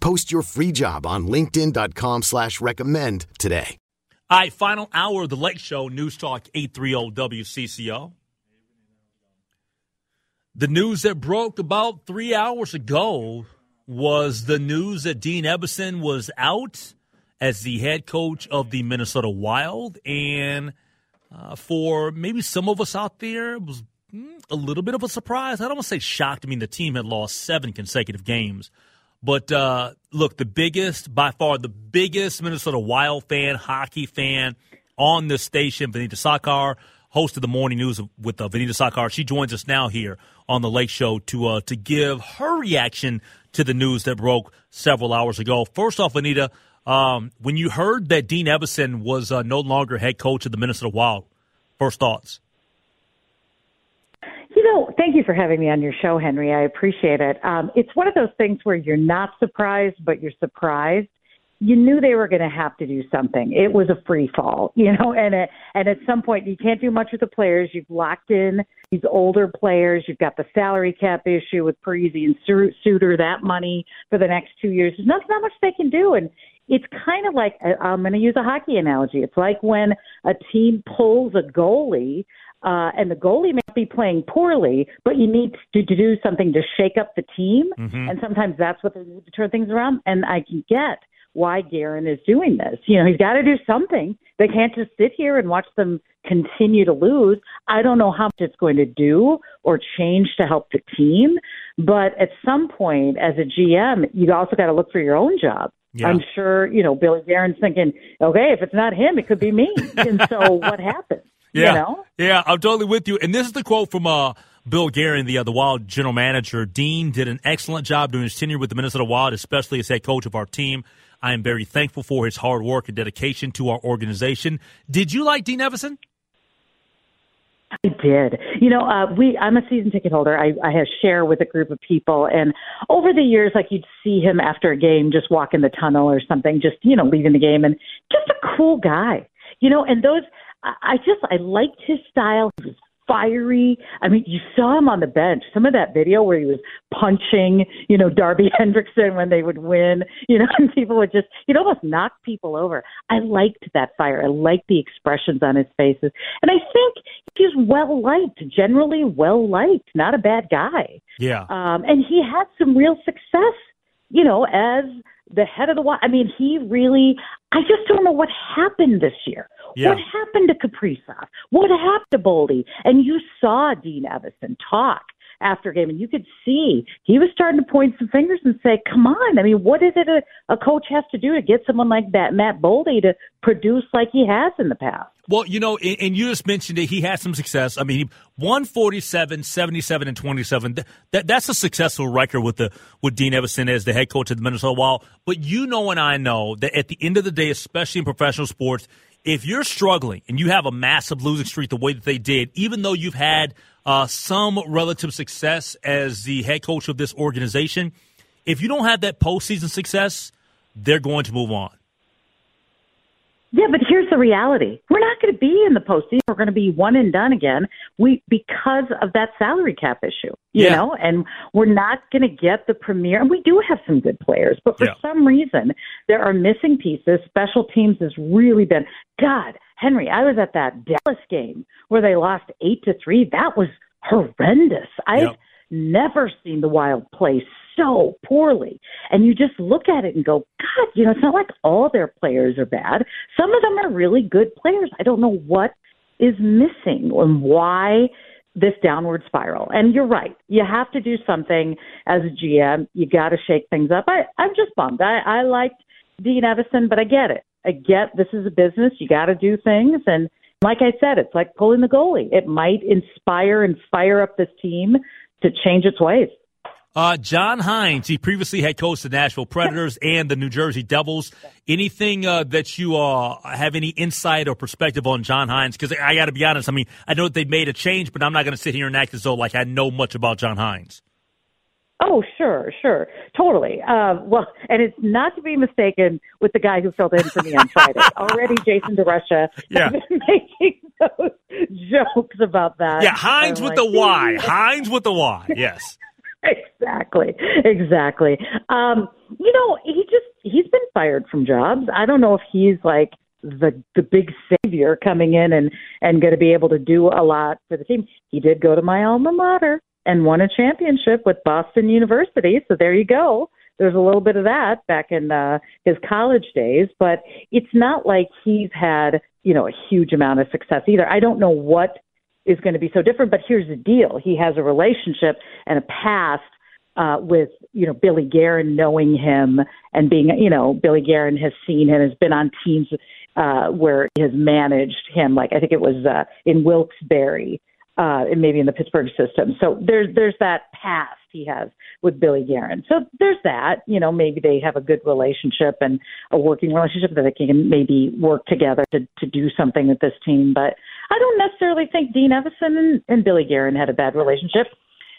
Post your free job on linkedin.com slash recommend today. All right, final hour of the Lake Show, News Talk 830 WCCO. The news that broke about three hours ago was the news that Dean Evason was out as the head coach of the Minnesota Wild. And uh, for maybe some of us out there, it was mm, a little bit of a surprise. I don't want to say shocked. I mean, the team had lost seven consecutive games. But uh, look, the biggest, by far, the biggest Minnesota Wild fan, hockey fan on this station, Vineeta Sawkar host of the morning news with uh, Vineeta Sawkar. She joins us now here on the Lake Show to uh, to give her reaction to the news that broke several hours ago. First off, Vineeta, um, when you heard that Dean Evason was uh, no longer head coach of the Minnesota Wild, first thoughts? You know, thank you for having me on your show, Henry. I appreciate it. Um, it's one of those things where you're not surprised, but you're surprised. You knew they were going to have to do something. It was a free fall, you know, and it, and at some point you can't do much with the players. You've locked in these older players. You've got the salary cap issue with Parise and Suter, that money for the next two years. There's not, not much they can do, and it's kind of like uh, I'm going to use a hockey analogy. It's like when a team pulls a goalie uh, and the goalie may be playing poorly, but you need to, to do something to shake up the team. Mm-hmm. And sometimes that's what they need to turn things around. And I can get why Guerin is doing this. You know, he's got to do something. They can't just sit here and watch them continue to lose. I don't know how much it's going to do or change to help the team, but at some point, as a GM, you also got to look for your own job. Yeah. I'm sure, you know, Billy Guerin's thinking, okay, if it's not him, it could be me. and so what happens? Yeah. You know? Yeah, I'm totally with you. And this is the quote from uh, Bill Guerin, the, uh, the Wild general manager. Dean did an excellent job during his tenure with the Minnesota Wild, especially as head coach of our team. I am very thankful for his hard work and dedication to our organization. Did you like Dean Evason? I did. You know, uh, we I'm a season ticket holder. I, I have share with a group of people, and over the years, like you'd see him after a game, just walk in the tunnel or something, just you know, leaving the game, and just a cool guy. You know, and those I, just I liked his style. He was fiery. I mean, you saw him on the bench. Some of that video where he was punching, you know, Darby Hendrickson when they would win, you know, and people would just, he'd almost knock people over. I liked that fire. I liked the expressions on his faces. And I think he's well liked, generally well liked, not a bad guy. Yeah. Um, and he had some real success, you know, as the head of the, I mean, he really, I just don't know what happened this year. Yeah. What happened to Kaprizov? What happened to Boldy? And you saw Dean Evason talk after game, and you could see he was starting to point some fingers and say, "Come on! I mean, what is it a, a coach has to do to get someone like that, Matt Boldy, to produce like he has in the past?" Well, you know, and you just mentioned that he had some success. I mean, 147, 77, and 27. That, that's a successful record with the with Dean Evason as the head coach of the Minnesota Wild. But you know and I know that at the end of the day, especially in professional sports, if you're struggling and you have a massive losing streak the way that they did, even though you've had uh, some relative success as the head coach of this organization, if you don't have that postseason success, they're going to move on. Yeah, but here's the reality. We're not going to be in the postseason. We're going to be one and done again. We because of that salary cap issue, you yeah. know, and we're not going to get the premier. And we do have some good players, but for yeah. some reason there are missing pieces. Special teams has really been. God, Henry, I was at that Dallas game where they lost eight to three. That was horrendous. I. Yep never seen the Wild play so poorly. And you just look at it and go, God, you know, it's not like all their players are bad. Some of them are really good players. I don't know what is missing and why this downward spiral. And you're right. You have to do something as a GM. You got to shake things up. I, I'm just bummed. I, I liked Dean Evason, but I get it. I get this is a business. You got to do things. And like I said, it's like pulling the goalie. It might inspire and fire up this team to change its ways. Uh, John Hynes, he previously had coached the Nashville Predators and the New Jersey Devils. Anything uh, that you uh, have any insight or perspective on John Hynes? Because I got to be honest, I mean, I know that they made a change, but I'm not going to sit here and act as though like I know much about John Hynes. Oh, sure, sure, totally. Uh, well, and it's not to be mistaken with the guy who filled in for me on Friday. Already, Jason DeRusha yeah. has been making those jokes about that. Yeah, Hines with like, the Y. Hines with the Y. Yes. exactly, exactly. Um, you know, he just he's been fired from jobs. I don't know if he's like the the big savior coming in and and going to be able to do a lot for the team. He did go to my alma mater and won a championship with Boston University. So there you go. There's a little bit of that back in uh, his college days, but it's not like he's had, you know, a huge amount of success either. I don't know what is going to be so different, but here's the deal. He has a relationship and a past uh, with, you know, Billy Guerin knowing him and being, you know, Billy Guerin has seen him, has been on teams uh, where he has managed him. Like I think it was uh, in Wilkes-Barre uh, and maybe in the Pittsburgh system. So there's there's that past he has with Billy Guerin. So there's that. You know, maybe they have a good relationship and a working relationship that they can maybe work together to to do something with this team. But I don't necessarily think Dean Evason and, and Billy Guerin had a bad relationship.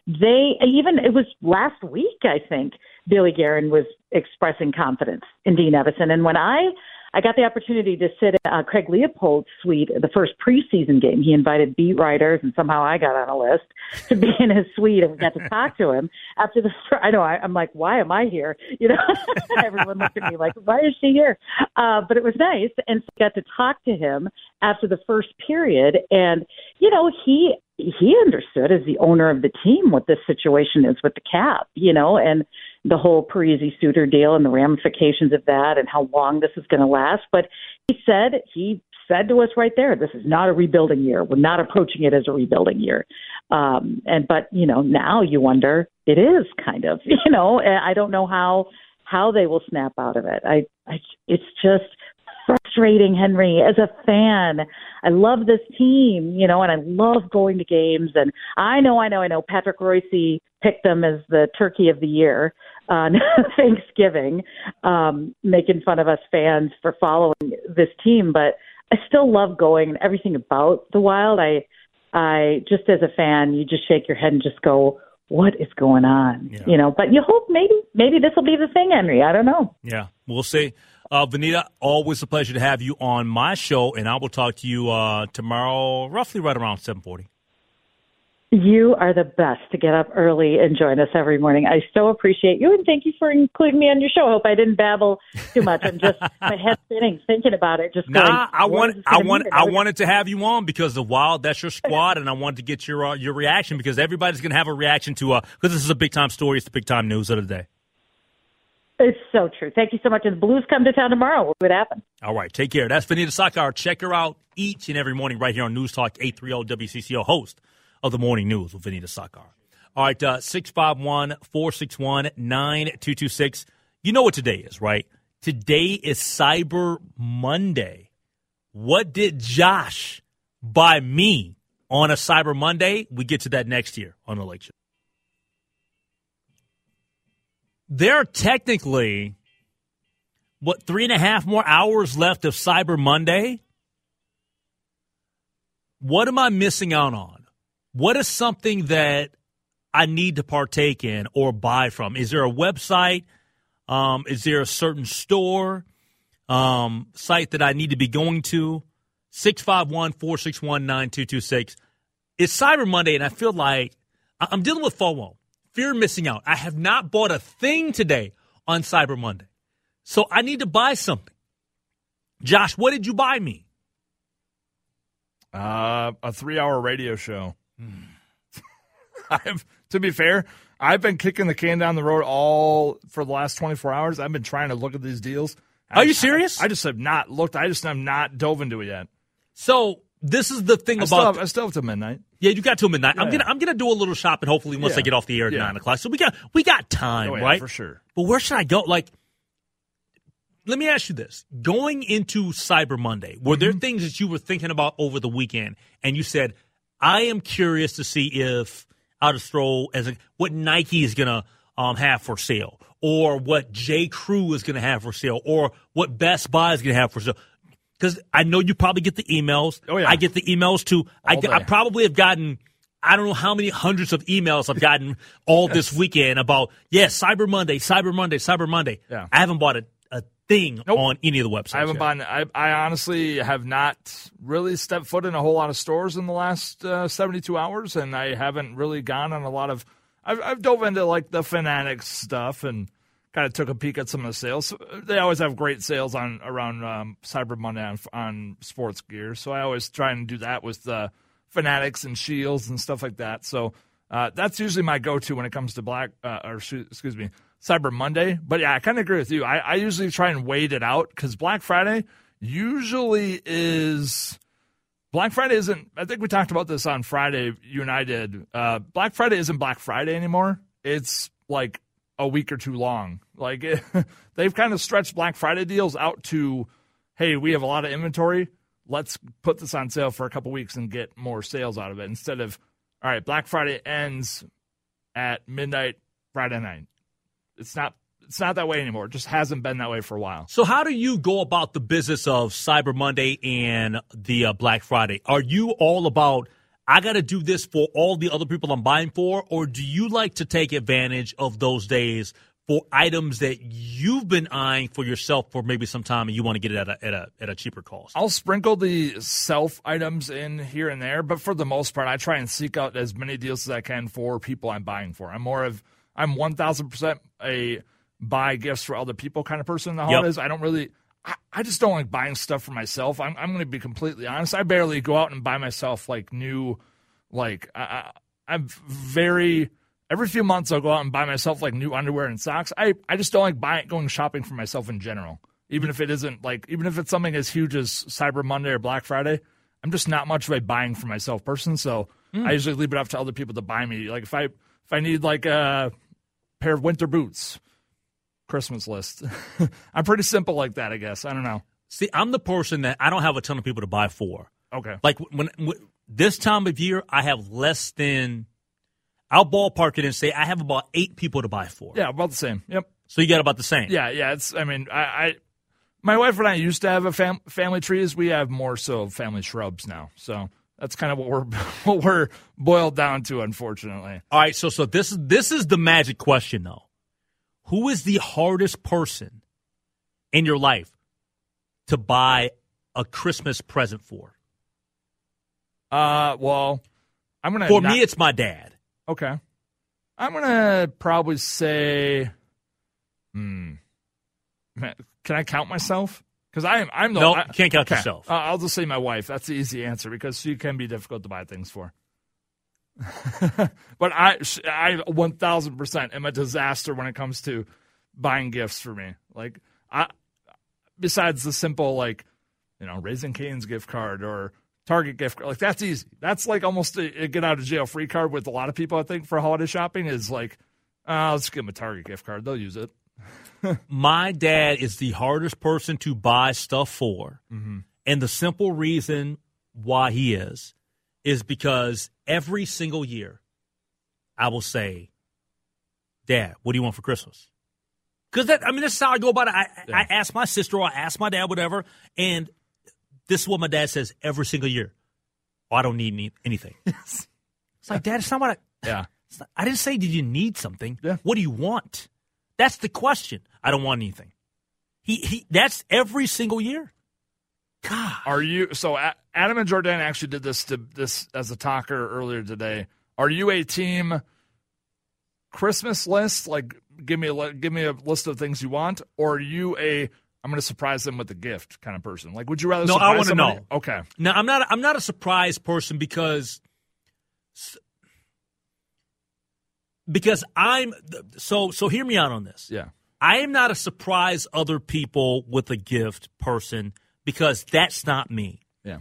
They even it was last week I think Billy Guerin was expressing confidence in Dean Evason, and when I I got the opportunity to sit in uh, Craig Leopold's suite the first preseason game. He invited beat writers, and somehow I got on a list to be in his suite, and we got to talk to him after the. I know I, I'm like, why am I here? You know, everyone looked at me like, why is she here? Uh, but it was nice, and so got to talk to him after the first period, and you know, he he understood as the owner of the team what this situation is with the cap, you know, and the whole Parise Suter deal and the ramifications of that and how long this is going to last. But he said he said to us right there, this is not a rebuilding year. We're not approaching it as a rebuilding year. Um, and but you know now you wonder it is kind of you know I don't know how how they will snap out of it. I, I it's just frustrating, Henry, as a fan. I love this team, you know, and I love going to games. And I know, I know, I know Patrick Reusse picked them as the turkey of the year on Thanksgiving, um, making fun of us fans for following this team. But I still love going and everything about the Wild. I, I just as a fan, you just shake your head and just go, what is going on? Yeah. You know, but you hope maybe maybe this will be the thing, Henry. I don't know. Yeah, we'll see. Uh, Vineeta, always a pleasure to have you on my show, and I will talk to you uh, tomorrow, roughly right around seven forty. You are the best to get up early and join us every morning. I so appreciate you and thank you for including me on your show. I hope I didn't babble too much. I'm just my head spinning thinking about it. Just nah, going, I want I want I wanted to have you on because the Wild that's your squad, and I wanted to get your uh, your reaction because everybody's going to have a reaction to uh because this is a big time story. It's the big time news of the day. It's so true. Thank you so much. And the Blues come to town tomorrow. What would happen? All right. Take care. That's Vineeta Sawkar. Check her out each and every morning right here on News Talk 830 WCCO, host of the Morning News with Vineeta Sawkar. All right. Uh, 651 461 9226. You know what today is, right? Today is Cyber Monday. What did Josh buy me on a Cyber Monday? We get to that next year on Show there are technically what three and a half more hours left of Cyber Monday. What am I missing out on? What is something that I need to partake in or buy from? Is there a website? Um, is there a certain store um, site that I need to be going to? 651 461 9226. It's Cyber Monday, and I feel like I'm dealing with FOMO fear missing out. I have not bought a thing today on Cyber Monday. So I need to buy something. Josh, what did you buy me? Uh, a three hour radio show. I have To be fair, I've been kicking the can down the road all for the last 24 hours. I've been trying to look at these deals. Are I- you serious? I, just have not looked. I just have not dove into it yet. So this is the thing I still, about have, I still have to midnight. yeah, you got till midnight. I'm Yeah. gonna I'm gonna do a little shopping. Hopefully, once I get off the air at Yeah. nine o'clock. So we got we got time, Oh, yeah, right? for sure. But where should I go? Like, let me ask you this: Going into Cyber Monday, were there Mm-hmm. things that you were thinking about over the weekend, and you said, "I am curious to see if I'll just throw as a, what Nike is gonna um, have for sale, or what J Crew is gonna have for sale, or what Best Buy is gonna have for sale." Because I know you probably get the emails. Oh, yeah. I get the emails too. I, I probably have gotten. I don't know how many hundreds of emails I've gotten all this weekend about yes, Cyber Monday, Cyber Monday, Cyber Monday. Yeah. I haven't bought a, a thing Nope. on any of the websites. I haven't yet. bought. I, I honestly have not really stepped foot in a whole lot of stores in the last uh, 72 hours, and I haven't really gone on a lot of. I've, I've dove into like the Fanatics stuff and kind of took a peek at some of the sales. They always have great sales on around um, Cyber Monday on, on sports gear, so I always try and do that with the Fanatics and Shields and stuff like that. So uh, that's usually my go-to when it comes to Black uh, or excuse me Cyber Monday. But yeah, I kind of agree with you. I, I usually try and wait it out because Black Friday usually is. Black Friday isn't. I think we talked about this on Friday. You and I did. Uh, Black Friday isn't Black Friday anymore. It's like a week or two long. Like they've kind of stretched Black Friday deals out to, hey, we have a lot of inventory. Let's put this on sale for a couple weeks and get more sales out of it instead of, all right, Black Friday ends at midnight Friday night. It's not. It's not that way anymore. It just hasn't been that way for a while. So how do you go about the business of Cyber Monday and the uh, Black Friday? Are you all about I got to do this for all the other people I'm buying for, or do you like to take advantage of those days for items that you've been eyeing for yourself for maybe some time and you want to get it at a at a at a cheaper cost? I'll sprinkle the self items in here and there, but for the most part, I try and seek out as many deals as I can for people I'm buying for. I'm more of I'm one thousand percent a buy gifts for other people kind of person in the Yep. holidays. I don't really. I, I just don't like buying stuff for myself. I'm, I'm going to be completely honest. I barely go out and buy myself like new, like I, I, I'm very every few months I'll go out and buy myself like new underwear and socks. I, I just don't like buying going shopping for myself in general. Even if it isn't like even if it's something as huge as Cyber Monday or Black Friday, I'm just not much of a buying for myself person. So hmm. I usually leave it up to other people to buy me. Like if I if I need like a pair of winter boots, Christmas list. I'm pretty simple like that, I guess. I don't know. See, I'm the person that I don't have a ton of people to buy for. Okay. Like when, when this time of year, I have less than. I'll ballpark it and say I have about eight people to buy for. Yeah, about the same. Yep. So you got about the same. Yeah, yeah. It's. I mean, I, I my wife and I used to have a fam- family trees. We have more so family shrubs now. So that's kind of what we're what we're boiled down to, unfortunately. All right, so so this is this is the magic question though. Who is the hardest person in your life to buy a Christmas present for? Uh, well, I'm gonna. For not- me, it's my dad. okay. I'm gonna probably say, hmm. Can I count myself? Because I'm I'm the No, I- you can't count okay. yourself. Uh, I'll just say my wife. That's the easy answer because she can be difficult to buy things for. but I, I 1000% am a disaster when it comes to buying gifts for me. Like, I, besides the simple, like, you know, Raising Cane's gift card or Target gift card, like, that's easy. That's like almost a, a get out of jail free card with a lot of people, I think, for holiday shopping is like, uh, let's give them a Target gift card. They'll use it. My dad is the hardest person to buy stuff for. And the simple reason why he is is because every single year I will say, Dad, what do you want for Christmas? Because that, I mean, that's how I go about it. I, I ask my sister or I ask my dad, whatever, and this is what my dad says every single year. Oh, I don't need any, anything. it's like, Dad, it's not what I. Yeah. Not- I didn't say, did you need something? Yeah. What do you want? That's the question. I don't want anything. He, he that's every single year. God. Are you so Adam and Jordan actually did this to this as a talker earlier today. Are you a team Christmas list like give me a give me a list of things you want or are you a I'm going to surprise them with a gift kind of person? Like would you rather No, I wanna know. Okay. Now I'm not I'm not a surprise person because because I'm so so. Hear me out on this. Yeah. I am not a surprise other people with a gift person because that's not me. Yeah.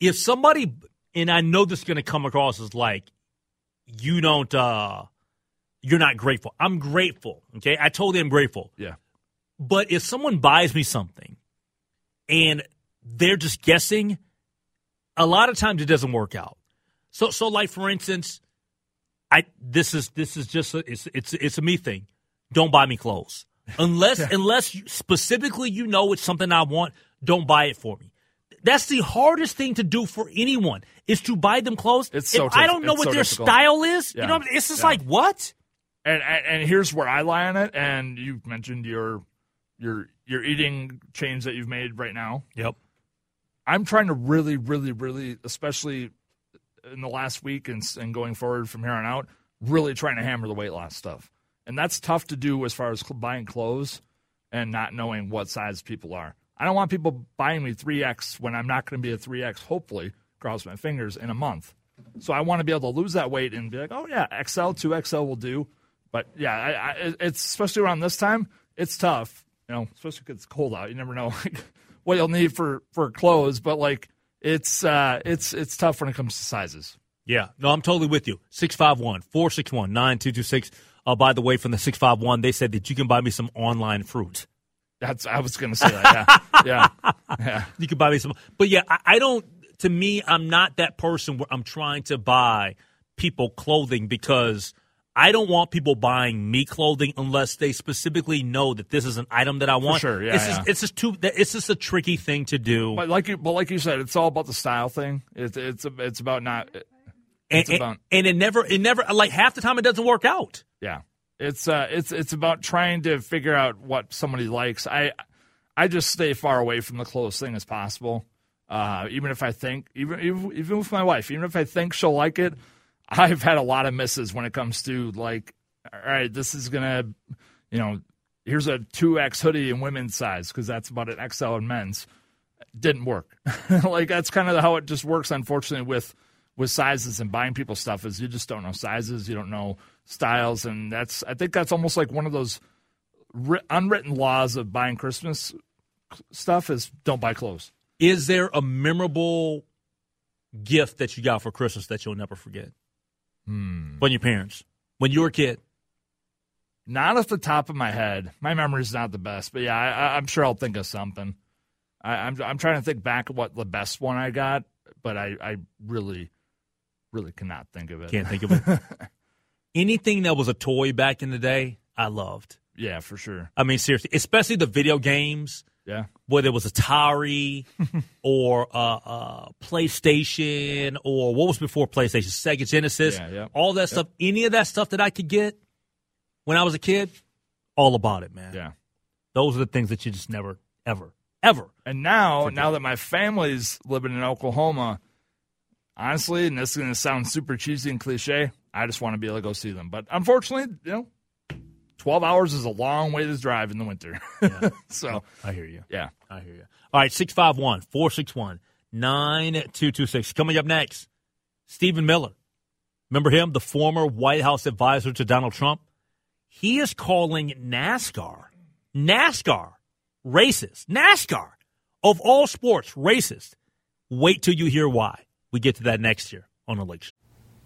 If somebody and I know this is going to come across as like you don't uh you're not grateful. I'm grateful, okay? I told you I'm grateful. Yeah. But if someone buys me something and they're just guessing, a lot of times it doesn't work out. So so like for instance, I this is this is just a, it's it's it's a me thing. Don't buy me clothes unless unless you, specifically you know it's something I want. Don't buy it for me. That's the hardest thing to do for anyone is to buy them clothes. It's so if I don't know what so their difficult. style is, Yeah. you know, it's just Yeah. like what? And, and and here's where I lie on it. And you mentioned your your your eating change that you've made right now. Yep. I'm trying to really, really, really, especially in the last week and, and going forward from here on out, really trying to hammer the weight loss stuff. And that's tough to do as far as cl- buying clothes and not knowing what size people are. I don't want people buying me 3X when I'm not going to be a 3X, hopefully, cross my fingers, in a month. So I want to be able to lose that weight and be like, oh, yeah, XL, 2XL will do. But yeah, I, I, it's especially around this time, it's tough, you know, especially because it's cold out. You never know like, what you'll need for, for clothes, but like it's uh, it's it's tough when it comes to sizes. Yeah, no, I'm totally with you. 651 461 9226. Uh, by the way, from the 651, they said that you can buy me some online fruit. That's I was going to say that. Yeah, yeah, yeah. You can buy me some. But yeah, I, I don't, to me, I'm not that person where I'm trying to buy people clothing because I don't want people buying me clothing unless they specifically know that this is an item that I want. sure, yeah, it's just, it's just too. It's just a tricky thing to do. But like you, but like you said, it's all about the style thing. It's it's it's about not. and, it's and- about- and it never, it never, like half the time, it doesn't work out. Yeah, it's uh, it's it's about trying to figure out what somebody likes. I I just stay far away from the closest thing as possible. Uh, even if I think, even, even even with my wife, even if I think she'll like it, I've had a lot of misses when it comes to like, all right, this is gonna, you know, here's a two X hoodie in women's size because that's about an XL in men's. Didn't work. like that's kind of how it just works. Unfortunately, with with sizes and buying people stuff is you just don't know sizes, you don't know styles, and that's I think that's almost like one of those unwritten laws of buying Christmas stuff is don't buy clothes. Is there a memorable gift that you got for Christmas that you'll never forget? Hmm. When your parents, when you were a kid. Not off the top of my head. My memory's not the best, but yeah, I, I'm sure I'll think of something. I, I'm I'm trying to think back of what the best one I got, but I, I really, really cannot think of it. Can't think of it. Anything that was a toy back in the day, I loved. yeah, for sure. I mean, seriously, especially the video games, Yeah, whether it was Atari or uh, uh, PlayStation or what was before PlayStation, Sega Genesis, Yeah, yeah. all that stuff. Any of that stuff that I could get when I was a kid, all about it, man. yeah. Those are the things that you just never, ever, ever. And now, now that my family's living in Oklahoma, honestly, and this is going to sound super cheesy and cliche, I just want to be able to go see them. But unfortunately, you know, 12 hours is a long way to drive in the winter. so, I hear you. yeah. I hear you. All right, 651 461 9226. Coming up next, Stephen Miller. Remember him, the former White House advisor to Donald Trump? He is calling NASCAR, NASCAR, racist. NASCAR, of all sports, racist. Wait till you hear why. We get to that next year on Show.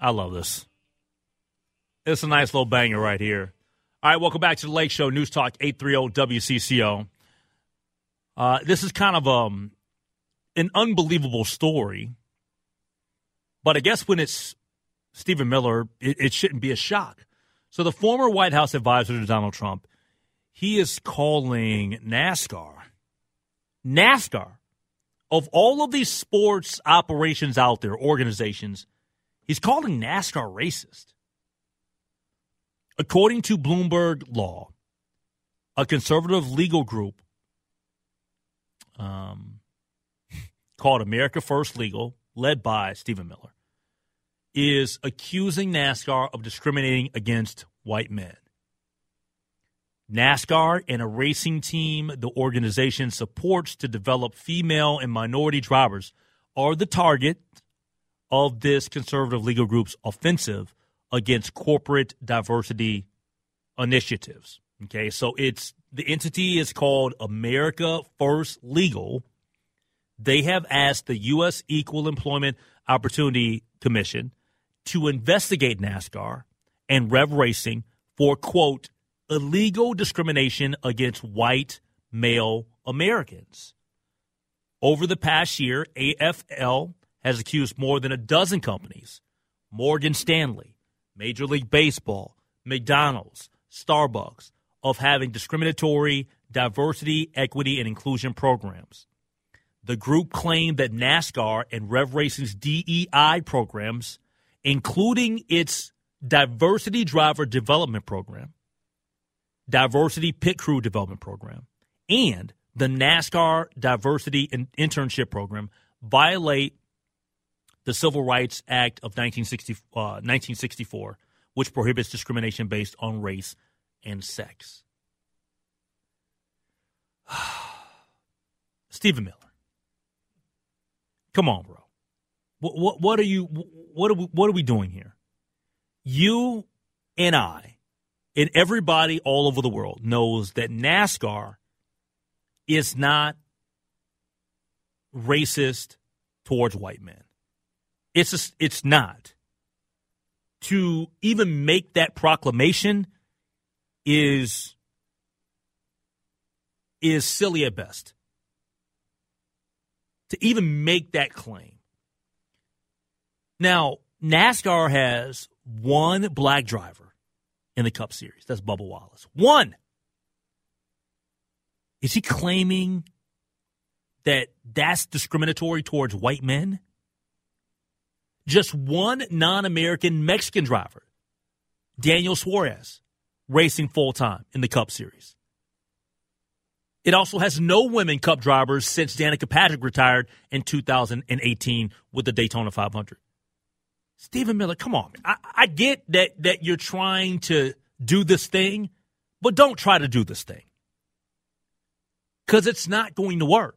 I love this. It's a nice little banger right here. All right, welcome back to the Lake Show News Talk 830 WCCO. Uh, this is kind of um, an unbelievable story, but I guess when it's Stephen Miller, it, it shouldn't be a shock. So the former White House advisor to Donald Trump, he is calling NASCAR, NASCAR, of all of these sports operations out there, organizations, he's calling NASCAR racist. According to Bloomberg Law, a conservative legal group um, called America First Legal, led by Stephen Miller, is accusing NASCAR of discriminating against white men. NASCAR and a racing team the organization supports to develop female and minority drivers are the target of this conservative legal group's offensive against corporate diversity initiatives. Okay, so it's the entity is called America First Legal. They have asked the U.S. Equal Employment Opportunity Commission to investigate NASCAR and Rev Racing for, quote, illegal discrimination against white male Americans. Over the past year, AFL has accused more than a dozen companies Morgan Stanley, Major League Baseball, McDonald's, Starbucks of having discriminatory diversity, equity, and inclusion programs. The group claimed that NASCAR and Rev Racing's DEI programs, including its diversity driver development program, diversity pit crew development program, and the NASCAR diversity and internship program, violate the Civil Rights Act of 1960, uh, 1964, which prohibits discrimination based on race and sex. Stephen Miller. Come on, bro. What, what, what are you what are we, what are we doing here? You and I and everybody all over the world knows that NASCAR is not racist towards white men. It's it's not. To even make that proclamation is is silly at best. To even make that claim. Now, NASCAR has one black driver in the Cup Series. That's Bubba Wallace. One. Is he claiming that that's discriminatory towards white men? Just one non American Mexican driver, Daniel Suarez, racing full time in the Cup Series. It also has no women Cup drivers since Danica Patrick retired in 2018 with the Daytona 500. Stephen Miller, come on. I, I get that that you're trying to do this thing, but don't try to do this thing because it's not going to work.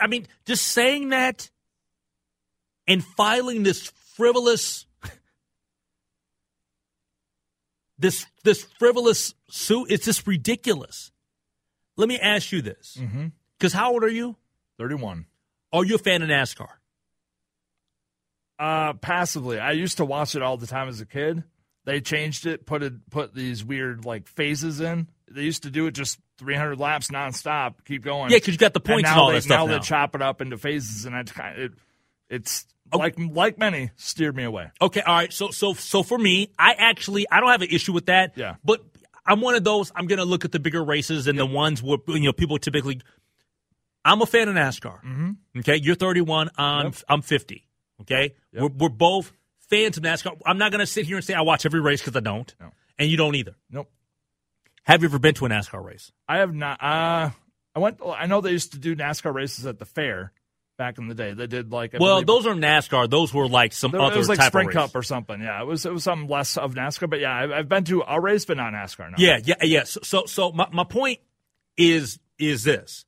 I mean, just saying that and filing this frivolous this this frivolous suit it's just ridiculous. Let me ask you this. Because how old are you? 31. Are you a fan of NASCAR? Uh, passively. I used to watch it all the time as a kid. They changed it, put it, put these weird like phases in. They used to do it just 300 laps nonstop, keep going. Yeah, because you got the points and and, all they, that stuff now now. they chop it up into phases, and I it, it's like like many steered me away. Okay, all right. So so so for me, I actually I don't have an issue with that. Yeah. But I'm one of those. I'm gonna look at the bigger races and the ones where you know people typically. I'm a fan of NASCAR. Mm-hmm. Okay, you're 31. I'm Yep. I'm 50. Okay, Yep. we're we're both fans of NASCAR. I'm not gonna sit here and say I watch every race because I don't, No. and you don't either. Nope. Have you ever been to a NASCAR race? I have not. Uh, I went. I know they used to do NASCAR races at the fair back in the day. They did like. I well, believe- those are NASCAR. Those were like some There- other it was like type Sprint of race. Cup or something. Yeah, it was it was something less of NASCAR. But yeah, I've, I've been to a race, but not NASCAR. No. Yeah, yeah, yeah. So, so, so my, my point is is this: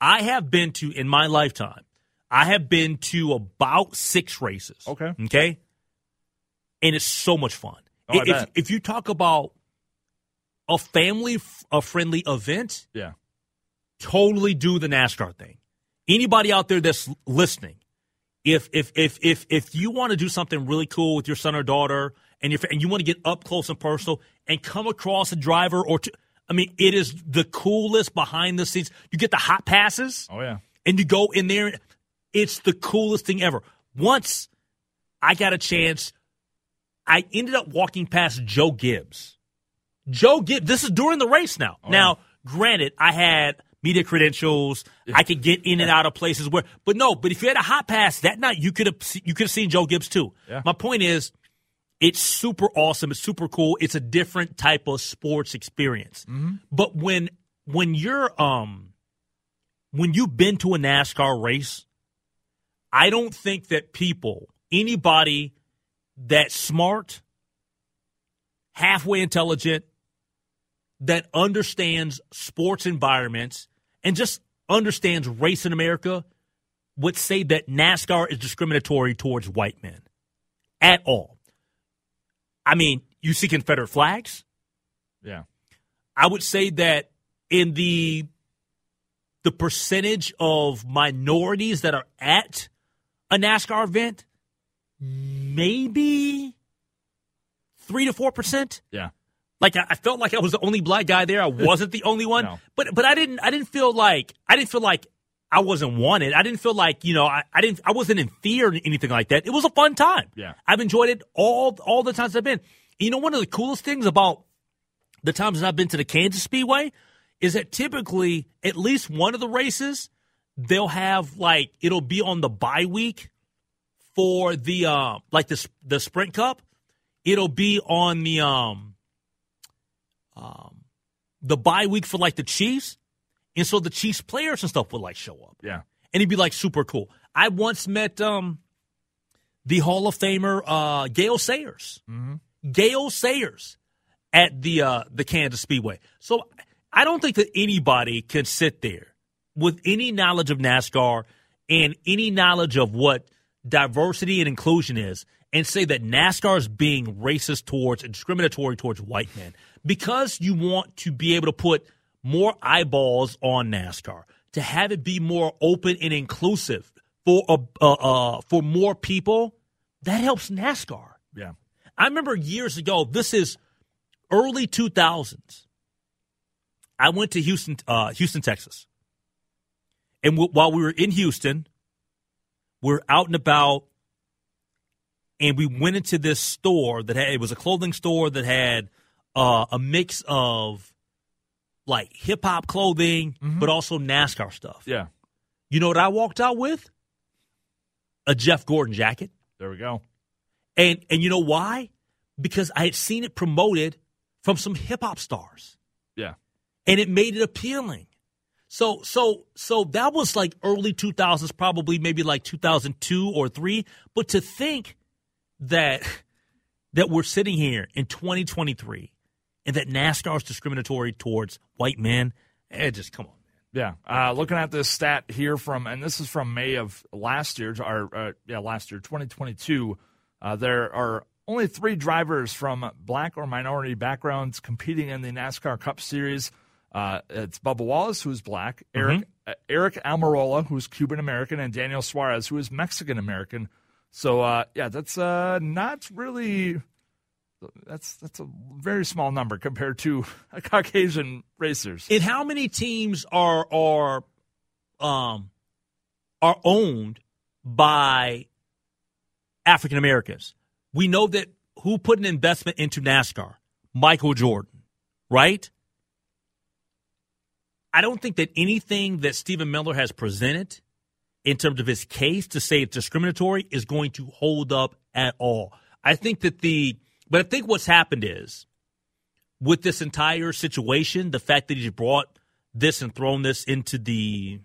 I have been to in my lifetime, I have been to about six races. Okay. okay, and it's so much fun. Oh, if, if you talk about a family a friendly event, yeah. totally do the NASCAR thing. Anybody out there that's listening, if if if if if you want to do something really cool with your son or daughter and you and you want to get up close and personal and come across a driver or two. I mean, it is the coolest behind the scenes. You get the hot passes. Oh yeah. And you go in there. It's the coolest thing ever. Once I got a chance, I ended up walking past Joe Gibbs. Joe Gibbs. This is during the race now. Oh, now, granted, I had media credentials. I could get in and out of places where, but no. But if you had a hot pass that night, you could have you could have seen Joe Gibbs too. Yeah. My point is, it's super awesome. It's super cool. It's a different type of sports experience. But when when you're um when you've been to a NASCAR race, I don't think that people, anybody that's smart, halfway intelligent, that understands sports environments and just understands race in America would say that NASCAR is discriminatory towards white men at all. I mean, you see Confederate flags. Yeah. I would say that in the the percentage of minorities that are at a NASCAR event, maybe three to four percent. Yeah. Like I, I felt like I was the only black guy there. I wasn't the only one, No. but but I didn't I didn't feel like I didn't feel like I wasn't wanted. I didn't feel like you know I, I didn't I wasn't in fear or anything like that. It was a fun time. Yeah. I've enjoyed it all all the times I've been. You know, one of the coolest things about the times that I've been to the Kansas Speedway is that typically at least one of the races they'll have like it'll be on the bye week for the uh like the the Sprint Cup. It'll be on the um um the bye week for like the Chiefs, and so the Chiefs players and stuff would like show up Yeah. and he'd be like super cool. I once met um the Hall of Famer uh Gale Sayers. Gale Sayers at the uh the Kansas Speedway. So I don't think that anybody can sit there with any knowledge of NASCAR and any knowledge of what diversity and inclusion is and say that NASCAR is being racist towards and discriminatory towards white men because you want to be able to put more eyeballs on NASCAR to have it be more open and inclusive for uh, uh, uh, for more people that helps NASCAR. Yeah. I remember years ago, this is early 2000s. I went to Houston, uh, Houston, Texas. And w- while we were in Houston, we are out and about, and we went into this store that had, it was a clothing store that had uh, a mix of like hip hop clothing, but also NASCAR stuff. Yeah. You know what I walked out with? A Jeff Gordon jacket. There we go. And and you know why? Because I had seen it promoted from some hip hop stars. Yeah. And it made it appealing. So so so that was like early 2000s probably maybe like 2002 or 3, but to think that that we're sitting here in 2023 and that NASCAR is discriminatory towards white men, eh, just come on. Man. Yeah, uh, looking at this stat here from, and this is from May of last year, or uh, yeah, last year, 2022. Uh, there are only three drivers from black or minority backgrounds competing in the NASCAR Cup Series. Uh, it's Bubba Wallace, who's black, Aric uh, Aric Almirola, who's Cuban American, and Daniel Suarez, who is Mexican American. So uh, yeah, that's uh, not really. That's that's a very small number compared to Caucasian racers. And how many teams are are um are owned by African Americans? We know that who put an investment into NASCAR? Michael Jordan, right? I don't think that anything that Stephen Miller has presented in terms of his case to say it's discriminatory is going to hold up at all. I think that the but I think what's happened is with this entire situation, the fact that he's brought this and thrown this into the,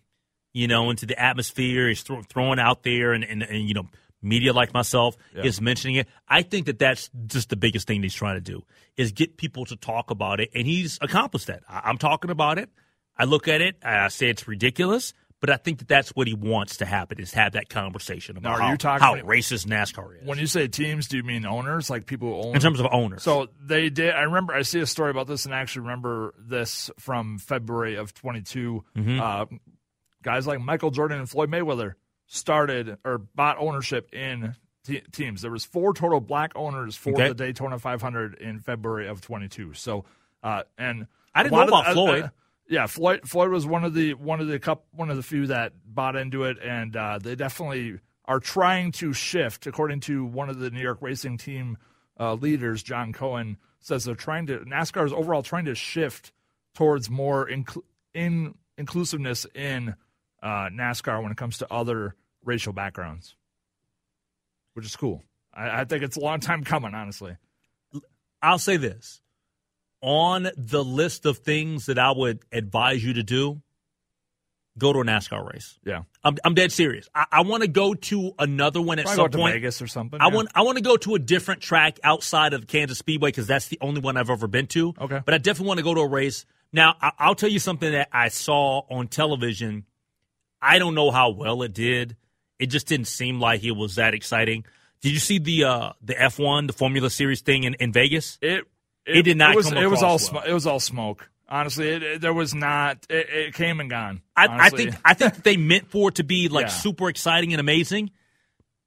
you know, into the atmosphere, he's throw, throwing out there, and, and, and you know, media like myself Yeah. is mentioning it. I think that that's just the biggest thing he's trying to do is get people to talk about it, and he's accomplished that. I, I'm talking about it. I look at it, I say it's ridiculous, but I think that that's what he wants to happen is have that conversation about Now, are how, you talking how about- racist NASCAR is When you say teams, do you mean owners, like people who own? in terms of owners. so they did. I remember. I see a story about this, and I actually remember this from February of 22. Mm-hmm. Uh, guys like Michael Jordan and Floyd Mayweather started or bought ownership in te- teams. There was four total black owners for Okay. the Daytona 500 in February of 22. So, uh, and I didn't know about uh, Floyd. uh, yeah, Floyd Floyd was one of the one of the cup one of the few that bought into it, and uh, they definitely are trying to shift. According to one of the New York racing team uh, leaders, John Cohen says they're trying to NASCAR is overall trying to shift towards more incl- in inclusiveness in uh, NASCAR when it comes to other racial backgrounds, which is cool. I, I think it's a long time coming, honestly. I'll say this on the list of things that I would advise you to do, go to a NASCAR race. Yeah, I'm, I'm dead serious. I, I want to go to another one at Probably some point. Vegas or something. I yeah. want I want to go to a different track outside of Kansas Speedway because that's the only one I've ever been to. Okay. but I definitely want to go to a race. Now I, I'll tell you something that I saw on television. I don't know how well it did. It just didn't seem like it was that exciting. Did you see the uh, the F1, the Formula Series thing in, in Vegas? It, It did not It was, come it was all well. sm- it was all smoke. Honestly, it, it- there was not. It, it came and gone. I, I think I think they meant for it to be like Yeah. super exciting and amazing.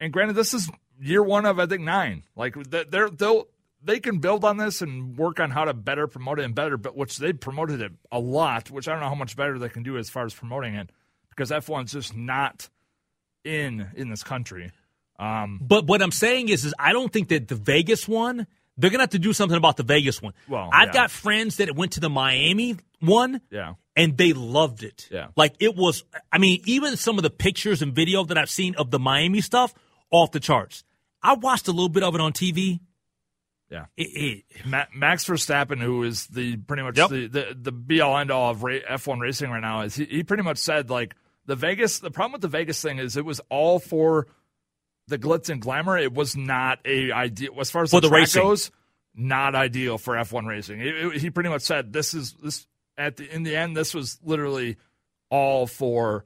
and granted, this is year one of I think nine. Like they're they'll they can build on this and work on how to better promote it and better, but which they promoted it a lot. Which I don't know how much better they can do as far as promoting it because F one's just not in in this country. Um, But what I'm saying is, is I don't think that the Vegas one. They're gonna have to do something about the Vegas one. Well, I've yeah. got friends that went to the Miami one, yeah, and they loved it. Yeah. like it was. I mean, even some of the pictures and video that I've seen of the Miami stuff off the charts. I watched a little bit of it on TV. yeah. It, it, Ma- Max Verstappen, who is the pretty much Yep. the, the the be all end all of ra- F1 racing right now, is he, he pretty much said like the Vegas. The problem with the Vegas thing is it was all for the glitz and glamour. It was not a ideal as far as For the, the track racing. goes. Not ideal for F1 racing. It- it- he pretty much said this is this at the in the end. This was literally all for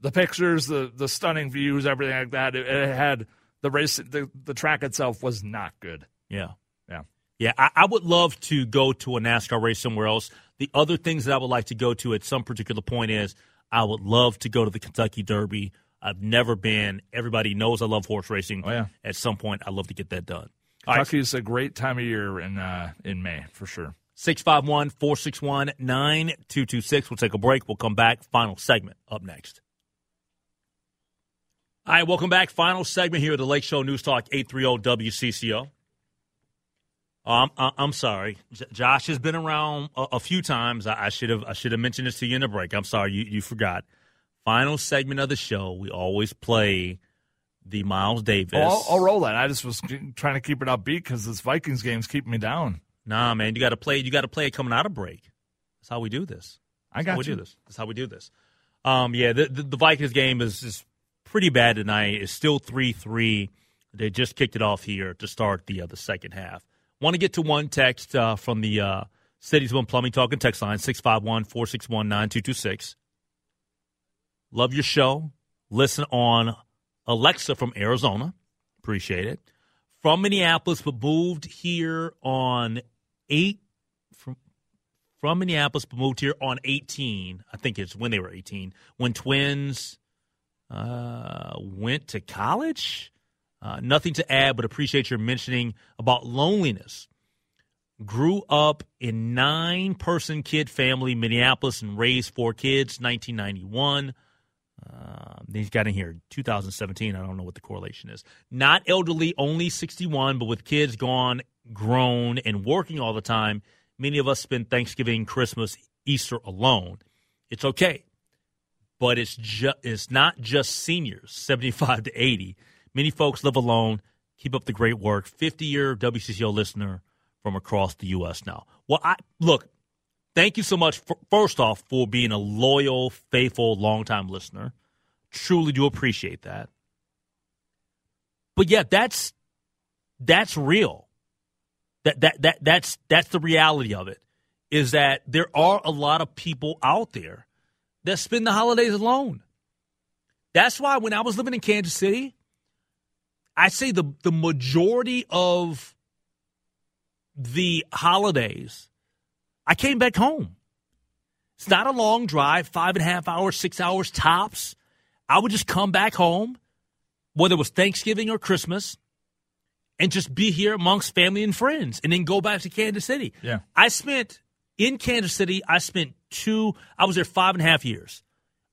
the pictures, the the stunning views, everything like that. It, it had the race. The, the track itself was not good. yeah. Yeah. Yeah, I, I would love to go to a NASCAR race somewhere else. The other things that I would like to go to at some particular point is I would love to go to the Kentucky Derby. I've never been. Everybody knows I love horse racing. Oh, yeah. At some point, I'd love to get that done. Right, Kentucky's a great time of year in uh, in May for sure. 651 461 9226. We'll take a break. We'll come back. Final segment up next. All right, welcome back. Final segment here at the Lake Show News Talk 830 WCCO. Um, I- I'm sorry, J- Josh has been around a, a few times. I, I should have I should have mentioned this to you in the break. I'm sorry, you, you forgot. Final segment of the show, we always play the Miles Davis. Well, I'll, I'll roll that. I just was trying to keep it upbeat because this Vikings game's keeping me down. Nah, man, you got to play. You got to play it coming out of break. That's how we do this. I got how we you. do this. That's how we do this. Um, yeah, the, the, the Vikings game is, is pretty bad tonight. It's still three three. They just kicked it off here to start the uh, the second half. Want to get to one text uh, from the uh, Cities One Plumbing Talking text line 651 461 9226. Love your show. Listen on Alexa from Arizona. Appreciate it. From Minneapolis, but moved here on eight from from Minneapolis, but moved here on 18. I think it's when they were 18. When twins uh, went to college. Uh, nothing to add, but appreciate your mentioning about loneliness. Grew up in nine person kid family, Minneapolis, and raised four kids, 1991. Uh, he's got in here 2017. I don't know what the correlation is. Not elderly, only 61, but with kids gone, grown, and working all the time. Many of us spend Thanksgiving, Christmas, Easter alone. It's okay, but it's just it's not just seniors, 75 to 80. Many folks live alone. Keep up the great work. 50 year WCCO listener from across the U.S. now. Well, I look. Thank you so much, for, first off, for being a loyal, faithful, longtime listener. Truly do appreciate that. But yeah, that's that's real. That that that that's that's the reality of it. Is that there are a lot of people out there that spend the holidays alone. That's why when I was living in Kansas City, I say the the majority of the holidays, I came back home. It's not a long drive, five and a half hours, six hours tops. I would just come back home, whether it was Thanksgiving or Christmas, and just be here amongst family and friends, and then go back to Kansas City. Yeah. I spent in Kansas City. I spent two. I was there five and a half years.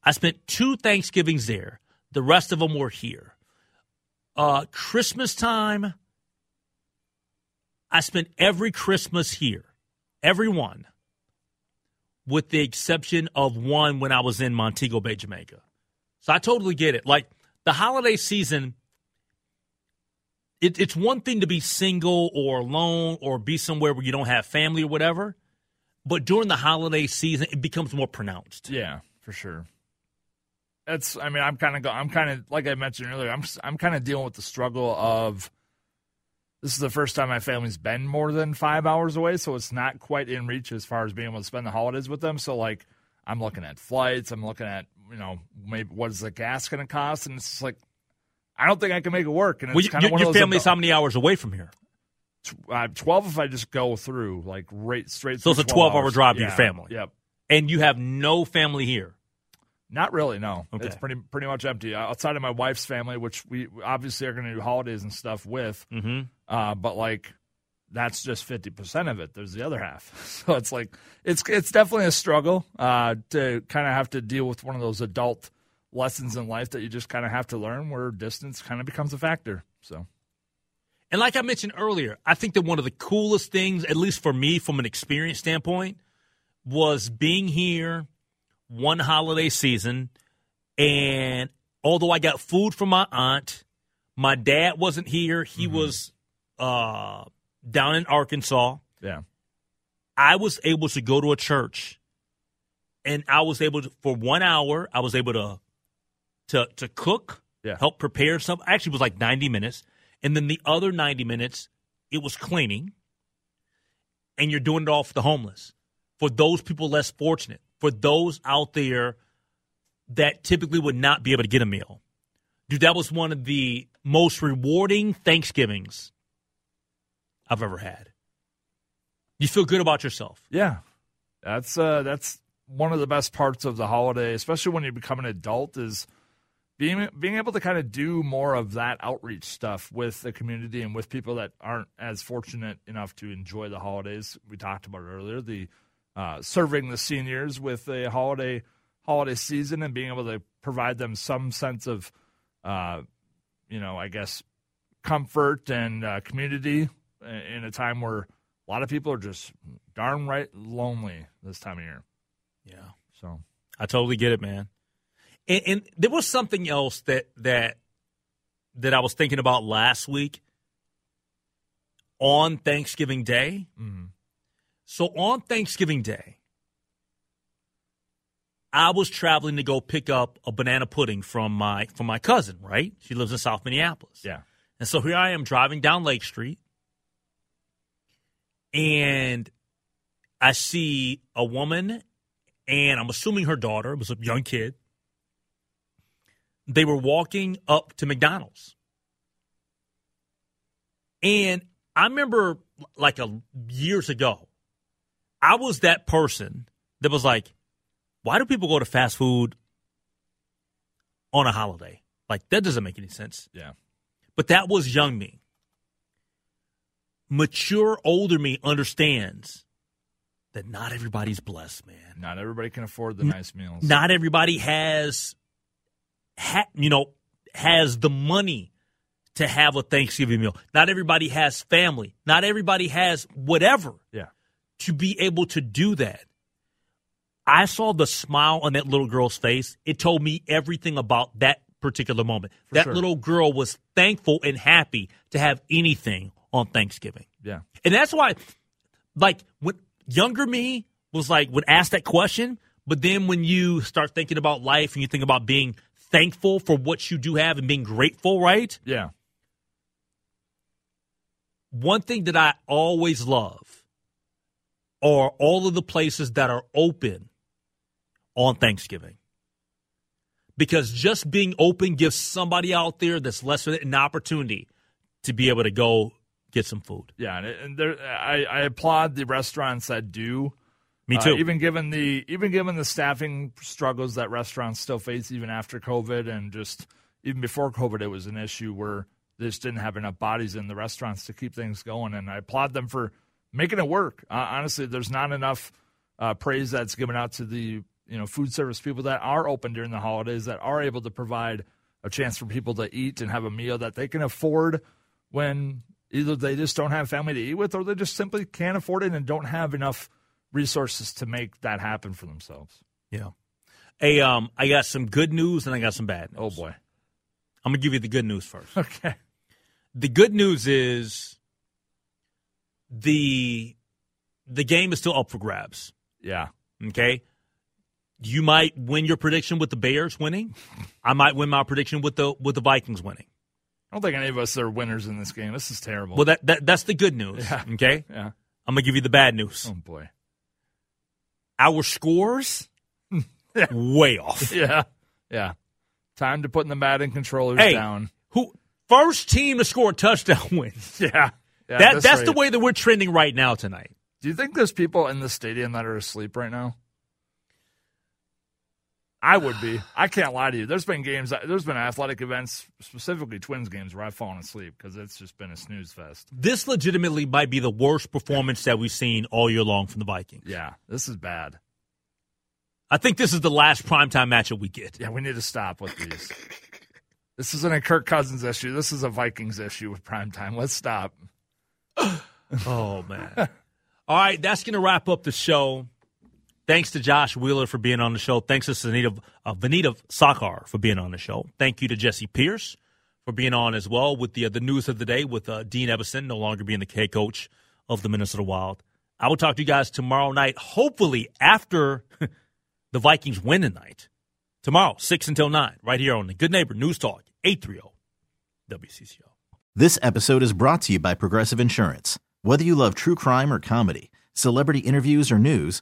I spent two Thanksgivings there. The rest of them were here. Uh, Christmas time. I spent every Christmas here, every one, with the exception of one when I was in Montego Bay, Jamaica. So I totally get it. Like the holiday season, it, it's one thing to be single or alone or be somewhere where you don't have family or whatever, but during the holiday season, it becomes more pronounced. Yeah, for sure. That's. I mean, I'm kind of. I'm kind of like I mentioned earlier. I'm. I'm kind of dealing with the struggle of. This is the first time my family's been more than five hours away, so it's not quite in reach as far as being able to spend the holidays with them. So, like, I'm looking at flights. I'm looking at you know maybe what is the gas going to cost, and it's like I don't think I can make it work. And it's Well, kind of your one your of those family's how many hours away from here? uh, twelve if I just go through like right straight. So it's a 12 hour hours. drive to your family. Yep. And you have no family here. Not really. No, Okay. it's pretty pretty much empty outside of my wife's family, which we obviously are going to do holidays and stuff with. Mm-hmm. Uh, but like, that's just fifty percent of it. There's the other half. So it's like it's it's definitely a struggle uh, to kind of have to deal with one of those adult lessons in life that you just kind of have to learn, where distance kind of becomes a factor. So And like I mentioned earlier, I think that one of the coolest things, at least for me from an experience standpoint, was being here one holiday season. And although I got food from my aunt, my dad wasn't here. He was uh, down in Arkansas. yeah, I was able to go to a church and I was able to, for one hour, I was able to, to, to cook, Yeah. help prepare something. Actually, it was like 90 minutes. And then the other 90 minutes, it was cleaning. And you're doing it all for the homeless, for those people less fortunate, for those out there that typically would not be able to get a meal. Dude, that was one of the most rewarding Thanksgivings I've ever had. You feel good about yourself. Yeah, that's uh, that's one of the best parts of the holiday, especially when you become an adult, is being being able to kind of do more of that outreach stuff with the community and with people that aren't as fortunate enough to enjoy the holidays. We talked about earlier, the uh, serving the seniors with a holiday holiday season and being able to provide them some sense of, uh, you know, I guess comfort and uh, community in a time where a lot of people are just darn right lonely this time of year. Yeah. So I totally get it, man. And, and there was something else that that that I was thinking about last week on Thanksgiving Day. mhm. So on Thanksgiving Day, I was traveling to go pick up a banana pudding from my from my cousin. Right, she lives in South Minneapolis. yeah, And so here I am driving down Lake Street, and I see a woman, and I'm assuming her daughter was a young kid. They were walking up to McDonald's. And I remember like a years ago, I was that person that was like, why do people go to fast food on a holiday? Like that doesn't make any sense. yeah, But that was young me. Mature, older me understands that not everybody's blessed, man. not everybody can afford the nice meals. Not everybody has, ha, you know, has the money to have a Thanksgiving meal. Not everybody has family. Not everybody has whatever yeah, to be able to do that. I saw the smile on that little girl's face. It told me everything about that particular moment. that sure. little girl was thankful and happy to have anything on Thanksgiving. yeah, And that's why, like, when younger me was like, would ask that question, but then when you start thinking about life and you think about being thankful for what you do have and being grateful, right? yeah, one thing that I always love are all of the places that are open on Thanksgiving. Because just being open gives somebody out there that's less an opportunity to be able to go get some food. yeah. And, there, I, I applaud the restaurants that do. Me Uh, too. even given the even given the staffing struggles that restaurants still face even after COVID, and just even before COVID, it was an issue where they just didn't have enough bodies in the restaurants to keep things going. And I applaud them for making it work. Uh, honestly, there's not enough uh, praise that's given out to the you know food service people that are open during the holidays that are able to provide a chance for people to eat and have a meal that they can afford when either they just don't have family to eat with or they just simply can't afford it and don't have enough resources to make that happen for themselves. Yeah. Hey, um, I got some good news and I got some bad news. Oh boy. I'm gonna give you the good news first. Okay. The good news is the the game is still up for grabs. Yeah. Okay. You might win your prediction with the Bears winning. I might win my prediction with the with the Vikings winning. I don't think any of us are winners in this game. This is terrible. Well, that, that that's the good news. Yeah. Okay. yeah. I'm gonna give you the bad news. Oh boy. Our scores way off. Yeah. Yeah. Time to put the Madden controllers Hey, down. who first team to score a touchdown wins? Yeah. yeah that that's the way that we're trending right now tonight. Do you think there's people in the stadium that are asleep right now? I would be. I can't lie to you. There's been games, there's been athletic events, specifically Twins games, where I've fallen asleep because it's just been a snooze fest. This legitimately might be the worst performance that we've seen all year long from the Vikings. Yeah, this is bad. I think this is the last primetime matchup we get. Yeah, we need to stop with these. This isn't a Kirk Cousins issue. This is a Vikings issue with primetime. Let's stop. Oh man. All right, that's going to wrap up the show. Thanks to Josh Wheeler for being on the show. Thanks to Vineeta, uh, Vineeta Sawkar for being on the show. Thank you to Jesse Pierce for being on as well with the uh, the news of the day with uh, Dean Evason no longer being the head coach of the Minnesota Wild. I will talk to you guys tomorrow night, hopefully after the Vikings win tonight. Tomorrow, 6 until 9, right here on the Good Neighbor News Talk, 830 WCCO. This episode is brought to you by Progressive Insurance. Whether you love true crime or comedy, celebrity interviews or news,